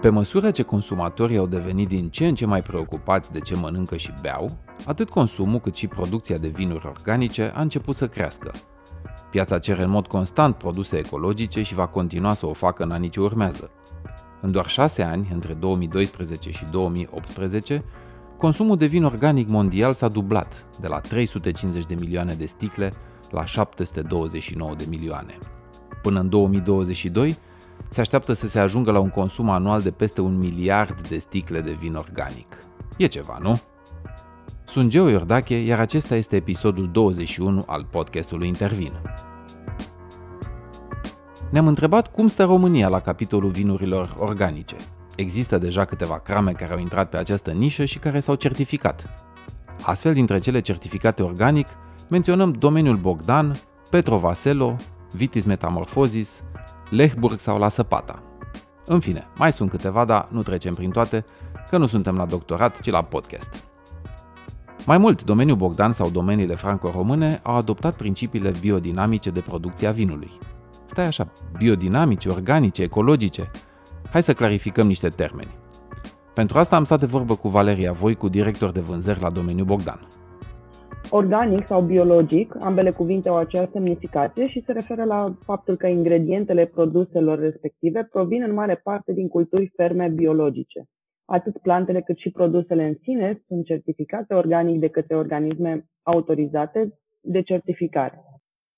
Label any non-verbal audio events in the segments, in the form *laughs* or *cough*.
Pe măsură ce consumatorii au devenit din ce în ce mai preocupați de ce mănâncă și beau, atât consumul cât și producția de vinuri organice a început să crească. Piața cere în mod constant produse ecologice și va continua să o facă în anii ce urmează. În doar șase ani, între 2012 și 2018, consumul de vin organic mondial s-a dublat, de la 350 de milioane de sticle la 729 de milioane. Până în 2022, se așteaptă să se ajungă la un consum anual de peste un miliard de sticle de vin organic. E ceva, nu? Sunt Geo Iordache, iar acesta este episodul 21 al podcastului Intervin. Ne-am întrebat cum stă România la capitolul vinurilor organice. Există deja câteva crame care au intrat pe această nișă și care s-au certificat. Astfel, dintre cele certificate organic, menționăm domeniul Bogdan, Petro Vaselo, Vitis Metamorphosis, Lehburg sau la Săpata. În fine, mai sunt câteva, dar nu trecem prin toate, că nu suntem la doctorat, ci la podcast. Mai mult, domeniul Bogdan sau domeniile franco-române au adoptat principiile biodinamice de producție a vinului. Stai așa, biodinamice, organice, ecologice. Hai să clarificăm niște termeni. Pentru asta am stat de vorbă cu Valeria Voicu, director de vânzări la domeniul Bogdan. Organic sau biologic, ambele cuvinte au aceeași semnificație și se referă la faptul că ingredientele produselor respective provin în mare parte din culturi ferme biologice. Atât plantele cât și produsele în sine sunt certificate organic de către organisme autorizate de certificare.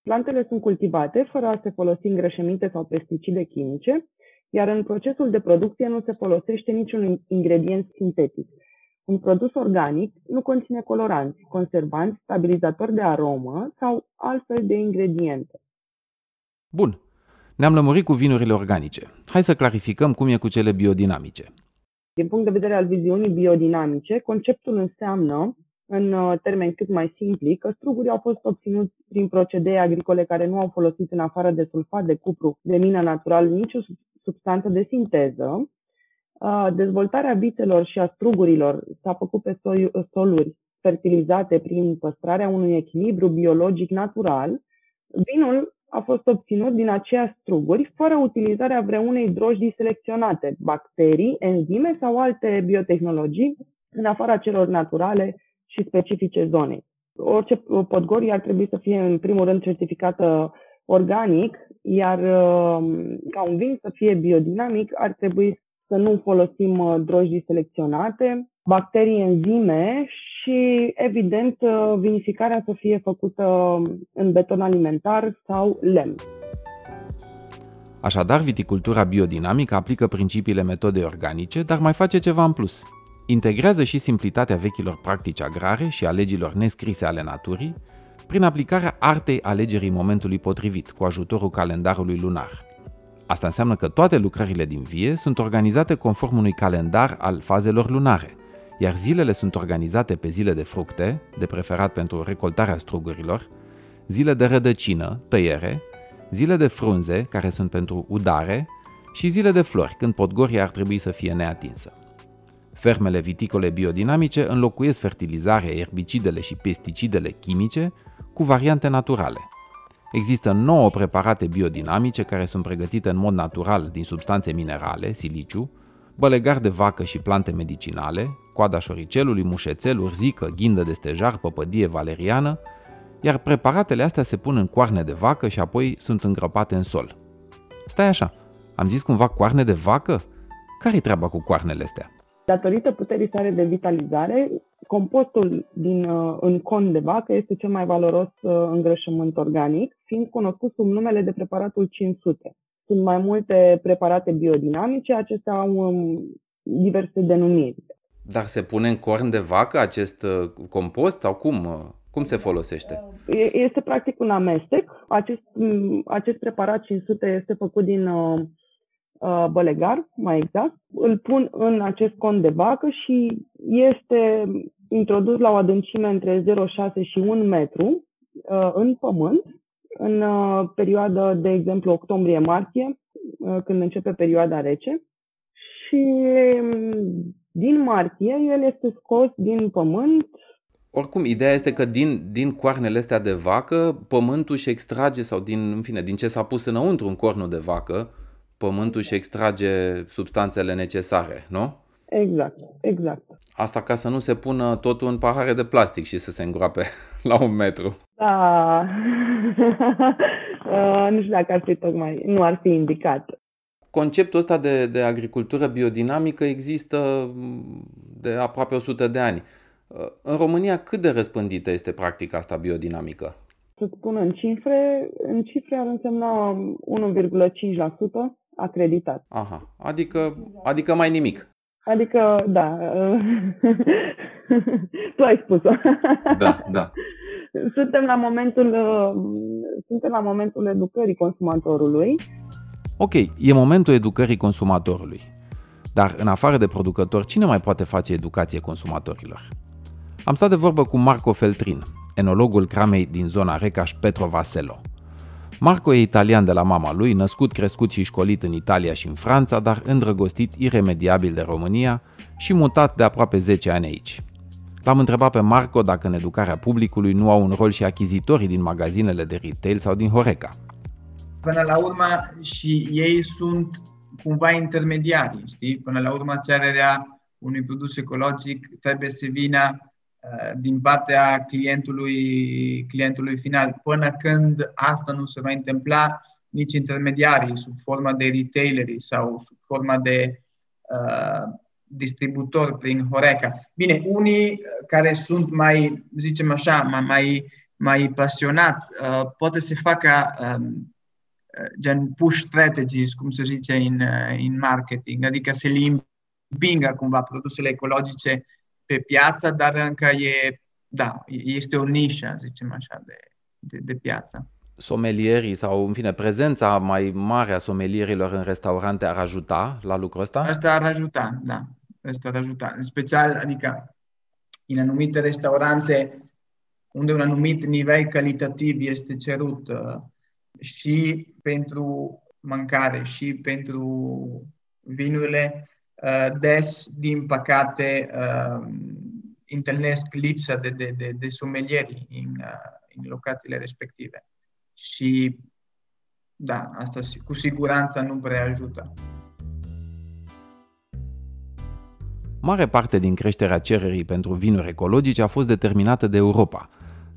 Plantele sunt cultivate fără a se folosi îngrășăminte sau pesticide chimice, iar în procesul de producție nu se folosește niciun ingredient sintetic, un produs organic nu conține coloranți, conservanți, stabilizatori de aromă sau altfel de ingrediente. Bun. Ne-am lămurit cu vinurile organice. Hai să clarificăm cum e cu cele biodinamice. Din punct de vedere al viziunii biodinamice, conceptul înseamnă, în uh, termeni cât mai simpli, că strugurii au fost obținuți prin procedee agricole care nu au folosit în afară de sulfat de cupru de mină natural nicio substanță de sinteză, Dezvoltarea vitelor și a strugurilor s-a făcut pe soluri fertilizate prin păstrarea unui echilibru biologic natural. Vinul a fost obținut din aceia struguri fără utilizarea vreunei drojdii selecționate, bacterii, enzime sau alte biotehnologii în afara celor naturale și specifice zonei. Orice podgorie ar trebui să fie în primul rând certificată organic, iar ca un vin să fie biodinamic ar trebui să nu folosim uh, drojdii selecționate, bacterii, enzime și, evident, uh, vinificarea să fie făcută în beton alimentar sau lemn. Așadar, viticultura biodinamică aplică principiile metodei organice, dar mai face ceva în plus. Integrează și simplitatea vechilor practici agrare și a legilor nescrise ale naturii, prin aplicarea artei alegerii momentului potrivit cu ajutorul calendarului lunar. Asta înseamnă că toate lucrările din vie sunt organizate conform unui calendar al fazelor lunare, iar zilele sunt organizate pe zile de fructe, de preferat pentru recoltarea strugurilor, zile de rădăcină, tăiere, zile de frunze, care sunt pentru udare, și zile de flori, când podgoria ar trebui să fie neatinsă. Fermele viticole biodinamice înlocuiesc fertilizarea, erbicidele și pesticidele chimice cu variante naturale – Există 9 preparate biodinamice care sunt pregătite în mod natural din substanțe minerale, siliciu, bălegar de vacă și plante medicinale, coada șoricelului, mușețel, urzică, ghindă de stejar, păpădie valeriană, iar preparatele astea se pun în coarne de vacă și apoi sunt îngrăpate în sol. Stai așa, am zis cumva coarne de vacă? Care-i treaba cu coarnele astea? Datorită puterii sale de vitalizare, compostul din, uh, în con de vacă este cel mai valoros uh, îngrășământ organic, fiind cunoscut sub numele de preparatul 500. Sunt mai multe preparate biodinamice, acestea au um, diverse denumiri. Dar se pune în corn de vacă acest uh, compost sau cum? Cum se folosește? Este practic un amestec. Acest, acest preparat 500 este făcut din Uh, bălegar, mai exact, îl pun în acest cont de vacă și este introdus la o adâncime între 0,6 și 1 metru uh, în pământ, în uh, perioada, de exemplu, octombrie-martie, când începe perioada rece. Și um, din martie el este scos din pământ oricum, ideea este că din, din coarnele astea de vacă, pământul și extrage, sau din, în fine, din ce s-a pus înăuntru în cornul de vacă, pământul și extrage substanțele necesare, nu? Exact, exact. Asta ca să nu se pună totul în pahare de plastic și să se îngroape *laughs* la un metru. Da, *laughs* uh, nu știu dacă ar fi tocmai, nu ar fi indicat. Conceptul ăsta de, de agricultură biodinamică există de aproape 100 de ani. Uh, în România cât de răspândită este practica asta biodinamică? Să spun în cifre, în cifre ar însemna 1,5% acreditat. Aha, adică, adică mai nimic. Adică, da, *laughs* tu ai spus-o. Da, da. Suntem la momentul, suntem la momentul educării consumatorului. Ok, e momentul educării consumatorului. Dar în afară de producători, cine mai poate face educație consumatorilor? Am stat de vorbă cu Marco Feltrin, enologul cramei din zona Recaș Petrovaselo. Marco e italian de la mama lui, născut, crescut și școlit în Italia și în Franța, dar îndrăgostit iremediabil de România și mutat de aproape 10 ani aici. L-am întrebat pe Marco dacă în educarea publicului nu au un rol și achizitorii din magazinele de retail sau din Horeca. Până la urmă și ei sunt cumva intermediari, știi? Până la urmă cererea unui produs ecologic trebuie să vină Uh, din partea clientului, clientului final. Până când asta nu se va întâmpla, nici intermediarii sub forma de retaileri sau sub forma de uh, distributori prin Horeca. Bine, unii care sunt mai, zicem așa, mai, mai, mai pasionați, uh, poate să facă um, uh, gen push strategies, cum se zice în, uh, în marketing, adică să le împingă cumva produsele ecologice pe piață, dar încă e, da, este o nișă, zicem așa, de, de, de piață. Somelierii sau, în fine, prezența mai mare a somelierilor în restaurante ar ajuta la lucrul ăsta? Asta ar ajuta, da. Asta ar ajuta. În special, adică, în anumite restaurante unde un anumit nivel calitativ este cerut uh, și pentru mâncare și pentru vinurile, Uh, des, din păcate, uh, întâlnesc lipsa de, de, de, de sumelieri în, uh, în locațiile respective. Și da, asta cu siguranță nu prea ajută. Mare parte din creșterea cererii pentru vinuri ecologice a fost determinată de Europa,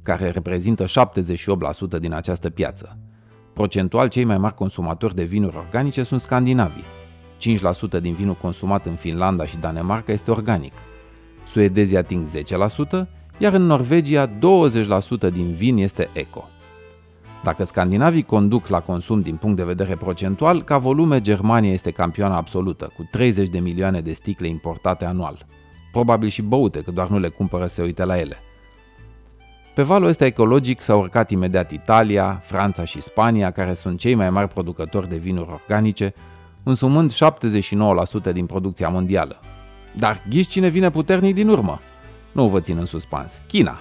care reprezintă 78% din această piață. Procentual, cei mai mari consumatori de vinuri organice sunt scandinavii, 5% din vinul consumat în Finlanda și Danemarca este organic. Suedezii ating 10%, iar în Norvegia 20% din vin este eco. Dacă scandinavii conduc la consum din punct de vedere procentual, ca volume Germania este campioana absolută, cu 30 de milioane de sticle importate anual. Probabil și băute, că doar nu le cumpără să se uite la ele. Pe valul ăsta ecologic s-au urcat imediat Italia, Franța și Spania, care sunt cei mai mari producători de vinuri organice, însumând 79% din producția mondială. Dar ghiși cine vine puternic din urmă? Nu vă țin în suspans. China.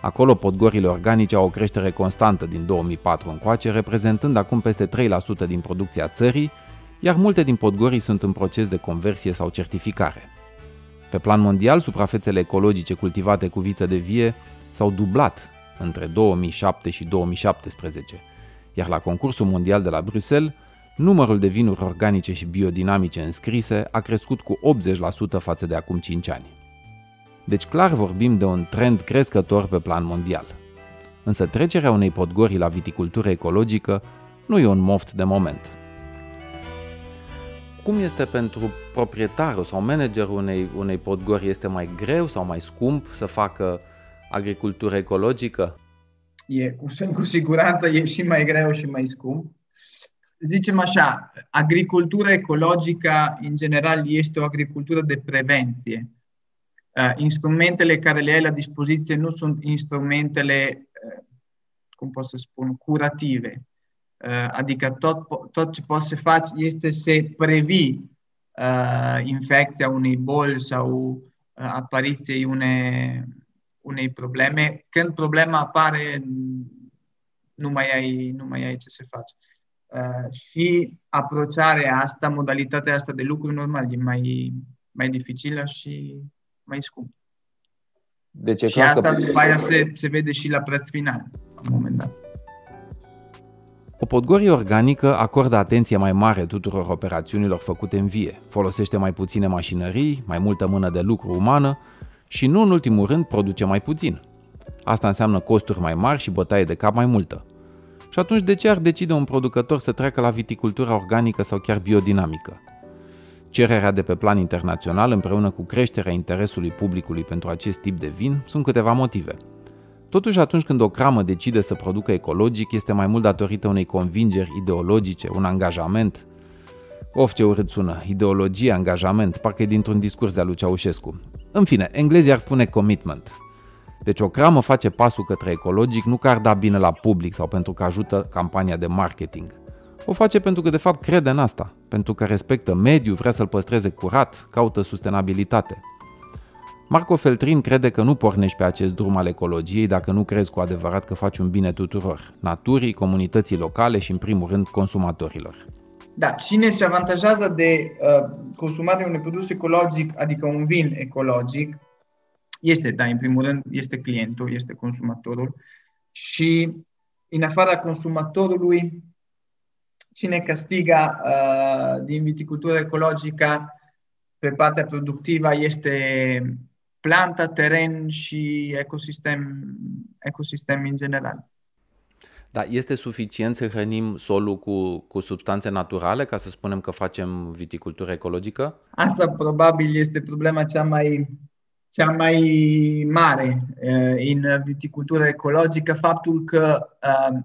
Acolo podgorile organice au o creștere constantă din 2004 încoace, reprezentând acum peste 3% din producția țării, iar multe din podgorii sunt în proces de conversie sau certificare. Pe plan mondial, suprafețele ecologice cultivate cu viță de vie s-au dublat între 2007 și 2017, iar la concursul mondial de la Bruxelles, numărul de vinuri organice și biodinamice înscrise a crescut cu 80% față de acum 5 ani. Deci clar vorbim de un trend crescător pe plan mondial. Însă trecerea unei podgorii la viticultură ecologică nu e un moft de moment. Cum este pentru proprietarul sau managerul unei, unei podgori? Este mai greu sau mai scump să facă agricultură ecologică? E, cu, cu siguranță e și mai greu și mai scump zicem așa, agricultura ecologică, în general, este o agricultură de prevenție. Uh, instrumentele care le ai la dispoziție nu sunt instrumentele, uh, cum pot să spun, curative. Uh, adică tot, tot ce poți să faci este să previi infecția unei boli sau apariției unei, unei probleme. Când problema apare, nu mai ai, nu mai ai ce să faci. Uh, și aprociarea asta, modalitatea asta de lucru normal e mai, mai dificilă și mai scumpă. Deci și asta că... după aia se, se vede și la preț final, la un moment dat. O podgorie organică acordă atenție mai mare tuturor operațiunilor făcute în vie, folosește mai puține mașinării, mai multă mână de lucru umană și nu în ultimul rând produce mai puțin. Asta înseamnă costuri mai mari și bătaie de cap mai multă. Și atunci de ce ar decide un producător să treacă la viticultura organică sau chiar biodinamică? Cererea de pe plan internațional împreună cu creșterea interesului publicului pentru acest tip de vin sunt câteva motive – Totuși, atunci când o cramă decide să producă ecologic, este mai mult datorită unei convingeri ideologice, un angajament. Of, ce urât sună, ideologie, angajament, parcă e dintr-un discurs de-a lui Ceaușescu. În fine, englezii ar spune commitment. Deci o cramă face pasul către ecologic nu că ar da bine la public sau pentru că ajută campania de marketing. O face pentru că de fapt crede în asta, pentru că respectă mediul, vrea să-l păstreze curat, caută sustenabilitate. Marco Feltrin crede că nu pornești pe acest drum al ecologiei dacă nu crezi cu adevărat că faci un bine tuturor, naturii, comunității locale și în primul rând consumatorilor. Da, cine se avantajează de uh, consumarea unui produs ecologic, adică un vin ecologic, este, da, în primul rând, este clientul, este consumatorul și în afara consumatorului, cine castiga uh, din viticultura ecologică pe partea productivă este planta, teren și ecosistem, ecosistem în general. Da, este suficient să hrănim solul cu, cu substanțe naturale ca să spunem că facem viticultură ecologică? Asta probabil este problema cea mai, cea mai mare uh, în viticultură ecologică, faptul că uh,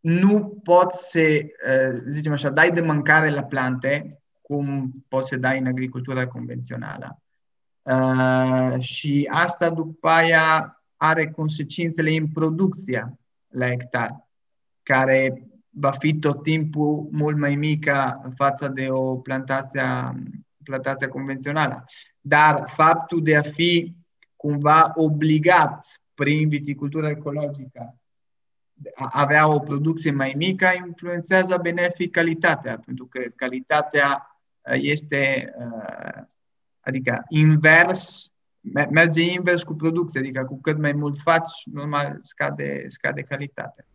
nu poți să, uh, zicem așa, dai de mâncare la plante cum poți să dai în agricultura convențională. Uh, și asta după aia are consecințele în producția la hectar, care va fi tot timpul mult mai mică față de o plantație, plantație convențională. Dar faptul de a fi cumva obligat prin viticultura ecologică a avea o producție mai mică influențează benefic calitatea, pentru că calitatea uh, este uh, Adică invers, merge invers cu producția, adică cu cât mai mult faci, normal scade, scade calitatea.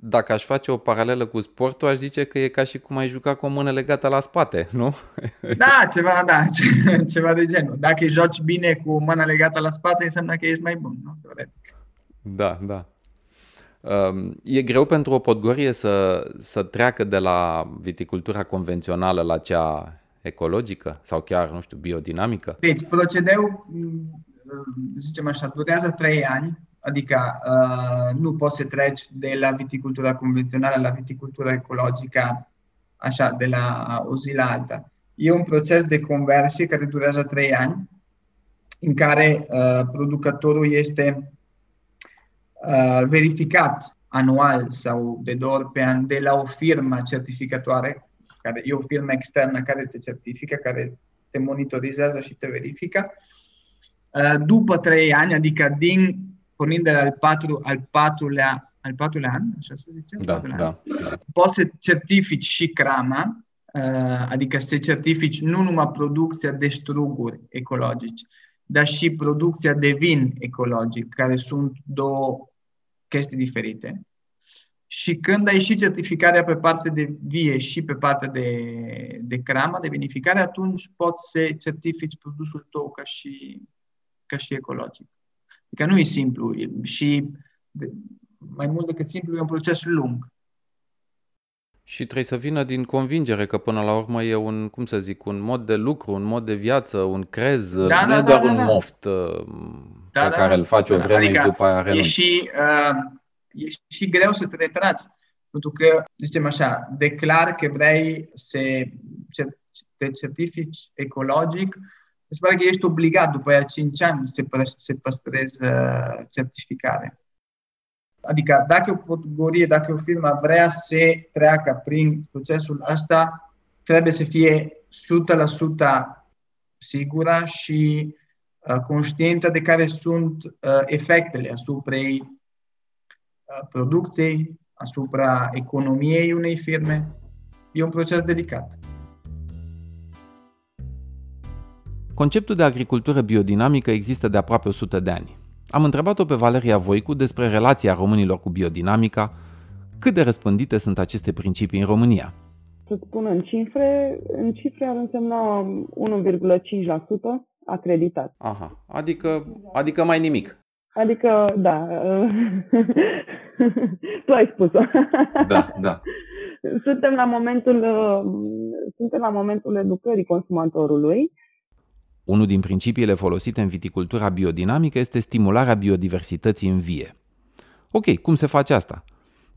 Dacă aș face o paralelă cu sportul, aș zice că e ca și cum ai juca cu o mână legată la spate, nu? Da, ceva, da, ceva de genul. Dacă joci bine cu mâna legată la spate, înseamnă că ești mai bun, nu? Teoretic. Da, da. Um, e greu pentru o podgorie să, să treacă de la viticultura convențională la cea ecologică sau chiar, nu știu, biodinamică? Deci, procedeul, zicem așa, durează trei ani, adică uh, nu poți să treci de la viticultura convențională la viticultura ecologică, așa, de la o zi la alta. E un proces de conversie care durează trei ani, în care uh, producătorul este uh, verificat anual sau de două ori pe an de la o firmă certificatoare care e o firmă externă care te certifică, care te monitorizează și te verifică. Uh, după trei ani, adică din pornind de la al, patru, al patrulea, al patrulea an, așa să zicem? Da, da, da. Poți să certifici și crama, uh, adică să certifici nu numai producția de struguri ecologici, dar și producția de vin ecologic, care sunt două chestii diferite. Și când ai și certificarea pe partea de vie și pe partea de, de cramă, de vinificare, atunci poți să certifici produsul tău ca și, ca și ecologic. Adică nu e simplu și mai mult decât simplu e un proces lung. Și trebuie să vină din convingere că până la urmă e un, cum să zic, un mod de lucru, un mod de viață, un crez, da, nu da, e doar da, un da. moft uh, da, pe da, care da, îl faci da, o vreme adică și după aia renunți. E și, uh, e și greu să te retragi. Pentru că, zicem așa, declar că vrei să te certifici ecologic, se pare că ești obligat după aia 5 ani să, pă- să păstrezi uh, certificare. Adică dacă o categorie, dacă o firmă vrea să treacă prin procesul ăsta, trebuie să fie 100% sigură și uh, conștientă de care sunt uh, efectele asupra producției, asupra economiei unei firme. E un proces delicat. Conceptul de agricultură biodinamică există de aproape 100 de ani. Am întrebat-o pe Valeria Voicu despre relația românilor cu biodinamica, Cât de răspândite sunt aceste principii în România? Să spun în cifre, în cifre ar însemna 1,5% acreditat. Aha, adică, adică mai nimic. Adică, da, *laughs* tu ai spus-o. Da, da. Suntem la momentul, suntem la momentul educării consumatorului. Unul din principiile folosite în viticultura biodinamică este stimularea biodiversității în vie. Ok, cum se face asta?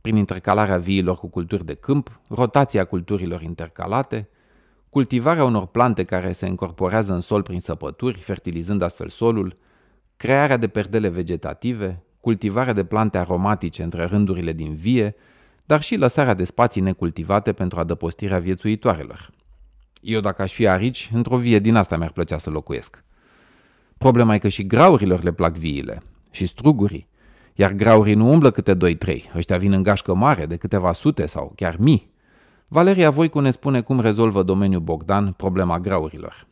Prin intercalarea viilor cu culturi de câmp, rotația culturilor intercalate, cultivarea unor plante care se încorporează în sol prin săpături, fertilizând astfel solul, crearea de perdele vegetative, cultivarea de plante aromatice între rândurile din vie, dar și lăsarea de spații necultivate pentru adăpostirea viețuitoarelor. Eu, dacă aș fi arici, într-o vie din asta mi-ar plăcea să locuiesc. Problema e că și graurilor le plac viile, și strugurii, iar graurii nu umblă câte 2-3, ăștia vin în gașcă mare de câteva sute sau chiar mii. Valeria Voicu ne spune cum rezolvă domeniul Bogdan problema graurilor.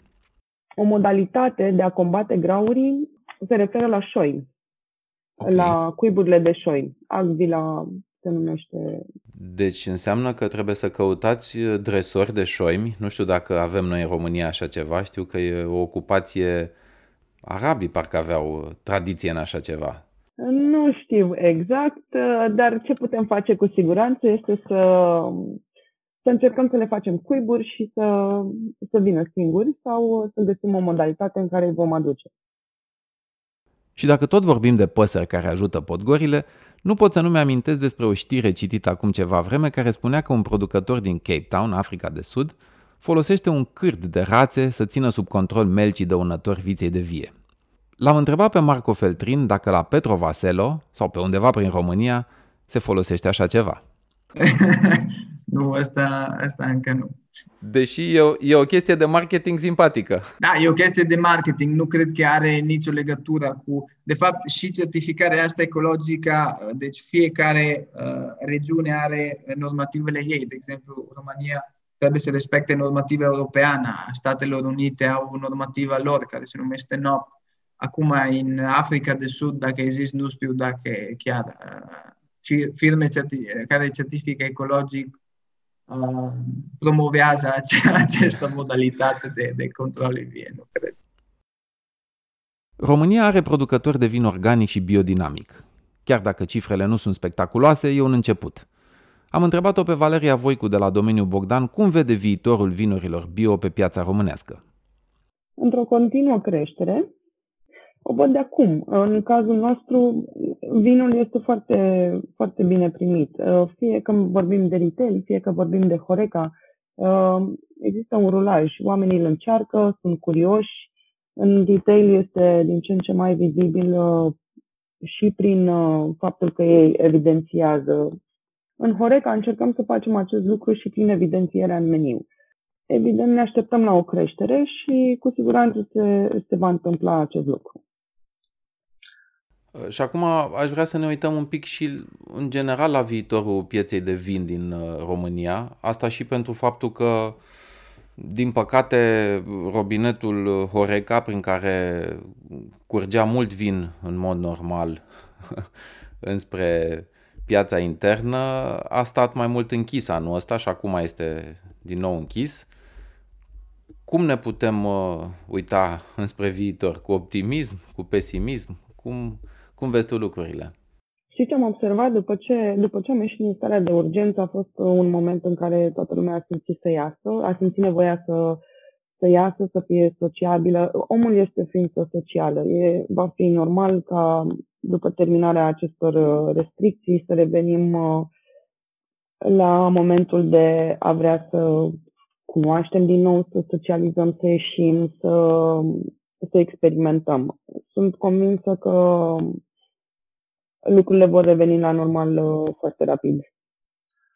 O modalitate de a combate graurii se referă la șoi, okay. la cuiburile de șoi. Agvila se numește. Deci înseamnă că trebuie să căutați dresori de șoimi. Nu știu dacă avem noi în România așa ceva. Știu că e o ocupație... Arabii parcă aveau tradiție în așa ceva. Nu știu exact, dar ce putem face cu siguranță este să, să încercăm să le facem cuiburi și să, să vină singuri sau să găsim o modalitate în care îi vom aduce. Și dacă tot vorbim de păsări care ajută podgorile, nu pot să nu-mi amintesc despre o știre citită acum ceva vreme care spunea că un producător din Cape Town, Africa de Sud, folosește un cârd de rațe să țină sub control melcii dăunători viței de vie. L-am întrebat pe Marco Feltrin dacă la Petro Vaselo sau pe undeva prin România se folosește așa ceva. *laughs* nu, asta, asta încă nu. Deși e o, e o chestie de marketing simpatică. Da, e o chestie de marketing. Nu cred că are nicio legătură cu... De fapt, și certificarea asta ecologică, deci fiecare uh, regiune are normativele ei. De exemplu, România trebuie să respecte normativa europeană. Statele Unite au normativa lor, care se numește NOP. Acum, în Africa de Sud, dacă există, nu știu dacă chiar uh, firme certi- care certifică ecologic uh, promovează ace- *laughs* această modalitate de, de control în vie, nu cred. România are producători de vin organic și biodinamic. Chiar dacă cifrele nu sunt spectaculoase, e un început. Am întrebat-o pe Valeria Voicu de la domeniul Bogdan cum vede viitorul vinurilor bio pe piața românească. Într-o continuă creștere, o văd de acum. În cazul nostru, vinul este foarte, foarte bine primit. Uh, fie că vorbim de retail, fie că vorbim de Horeca, uh, există un rulaj. Oamenii îl încearcă, sunt curioși. În retail este din ce în ce mai vizibil uh, și prin faptul că ei evidențiază. În Horeca încercăm să facem acest lucru și prin evidențierea în meniu. Evident, ne așteptăm la o creștere și cu siguranță se, se va întâmpla acest lucru. Uh, și acum aș vrea să ne uităm un pic și în general la viitorul pieței de vin din uh, România. Asta și pentru faptul că, din păcate, robinetul Horeca, prin care curgea mult vin în mod normal *laughs* înspre piața internă, a stat mai mult închis anul ăsta și acum este din nou închis. Cum ne putem uh, uita înspre viitor? Cu optimism? Cu pesimism? Cum, cum vezi tu lucrurile? Și ce am observat după ce, după ce am ieșit din starea de urgență a fost un moment în care toată lumea a simțit să iasă, a simțit nevoia să, să iasă, să fie sociabilă. Omul este ființă socială. E, va fi normal ca după terminarea acestor uh, restricții să revenim uh, la momentul de a vrea să cunoaștem din nou, să socializăm, să ieșim, să, să experimentăm. Sunt convinsă că lucrurile vor reveni la normal uh, foarte rapid.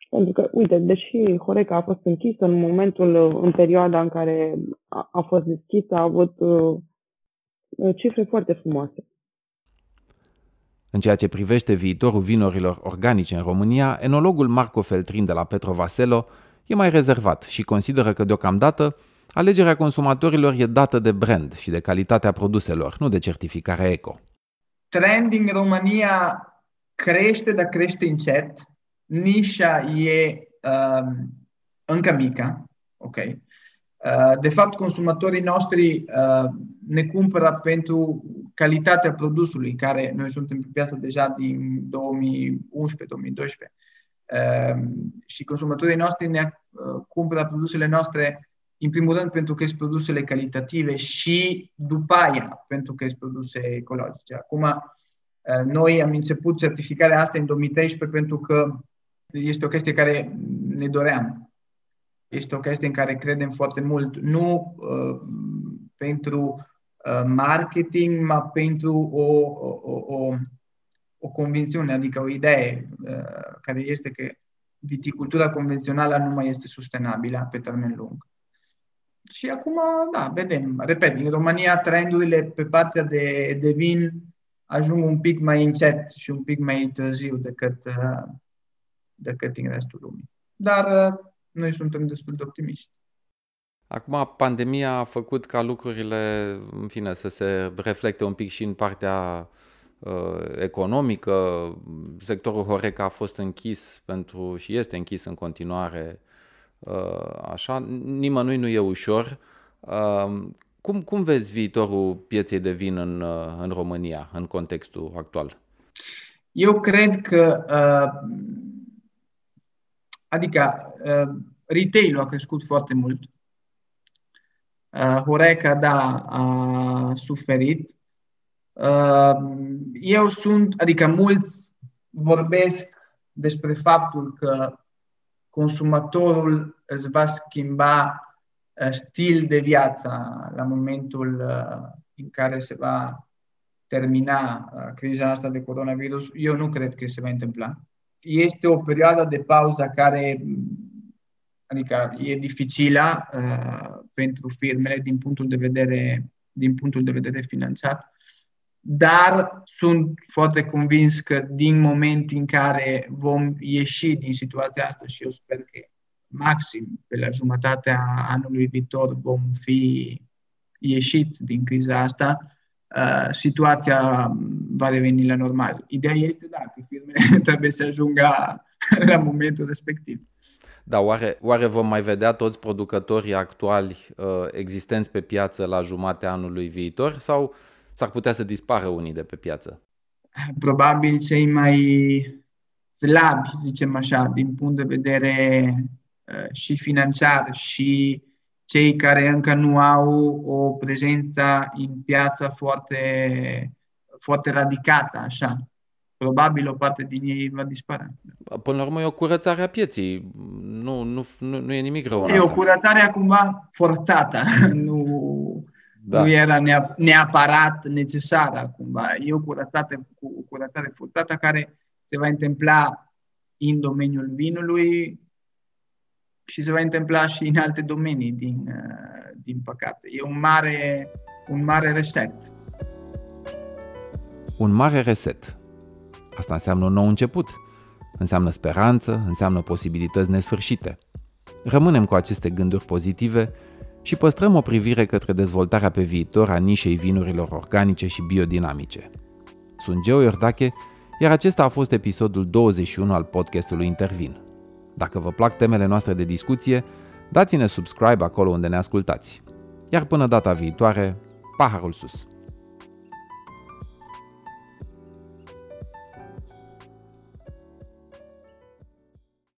Pentru că, uite, deși Horeca a fost închisă, în momentul, uh, în perioada în care a, a fost deschisă, a avut uh, cifre foarte frumoase. În ceea ce privește viitorul vinurilor organice în România, enologul Marco Feltrin de la Petro Vaselo e mai rezervat și consideră că deocamdată alegerea consumatorilor e dată de brand și de calitatea produselor, nu de certificarea eco trend în România crește, dar crește încet. nișa e uh, încă mică, ok? Uh, de fapt, consumatorii noștri uh, ne cumpără pentru calitatea produsului, care noi suntem pe piață deja din 2011-2012. Uh, și consumatorii noștri ne cumpără produsele noastre, în primul rând, pentru că sunt produsele calitative și după aia pentru că sunt produse ecologice. Acum, noi am început certificarea asta în 2013 pentru că este o chestie care ne doream este o chestie în care credem foarte mult, nu uh, pentru uh, marketing, ma pentru o, o, o, o convințiune, adică o idee uh, care este că viticultura convențională nu mai este sustenabilă pe termen lung. Și acum, da, vedem. Repet, în România trendurile pe partea de, de vin ajung un pic mai încet și un pic mai târziu decât, uh, decât în restul lumii. Dar uh, noi suntem destul de optimiști. Acum, pandemia a făcut ca lucrurile, în fine, să se reflecte un pic și în partea uh, economică. Sectorul Horeca a fost închis pentru și este închis în continuare. Uh, așa, nimănui nu e ușor. Uh, cum, cum vezi viitorul pieței de vin în, uh, în România, în contextul actual? Eu cred că uh, Adică uh, retail-ul a crescut foarte mult. Uh, Horeca, da, a suferit. Uh, eu sunt, adică mulți vorbesc despre faptul că consumatorul îți va schimba stil de viață la momentul în care se va termina criza asta de coronavirus. Eu nu cred că se va întâmpla este o perioadă de pauză care adică e dificilă uh, pentru firmele din punctul de vedere din punctul de vedere financiar, dar sunt foarte convins că din moment în care vom ieși din situația asta și eu sper că maxim pe la jumătatea anului viitor vom fi ieșit din criza asta, Uh, situația va reveni la normal. Ideea este, da, că firmele *laughs* trebuie să ajungă *laughs* la momentul respectiv. Dar oare, oare vom mai vedea toți producătorii actuali uh, existenți pe piață la jumatea anului viitor sau s-ar putea să dispară unii de pe piață? Probabil cei mai slabi, zicem așa, din punct de vedere uh, și financiar și cei care încă nu au o prezență în piață foarte, foarte radicată, așa. Probabil o parte din ei va dispărea. Până la urmă e o curățare a pieții. Nu, nu, nu, nu e nimic rău E o curățare cumva forțată. *laughs* nu, da. nu era neapărat necesară cumva. E o curățare, o curățare forțată care se va întâmpla în domeniul vinului, și se va întâmpla și în alte domenii, din, uh, din păcate. E un mare, un mare reset. Un mare reset. Asta înseamnă un nou început. Înseamnă speranță, înseamnă posibilități nesfârșite. Rămânem cu aceste gânduri pozitive și păstrăm o privire către dezvoltarea pe viitor a nișei vinurilor organice și biodinamice. Sunt Geo Iordache, iar acesta a fost episodul 21 al podcastului Intervin. Dacă vă plac temele noastre de discuție, dați-ne subscribe acolo unde ne ascultați. Iar până data viitoare, paharul sus!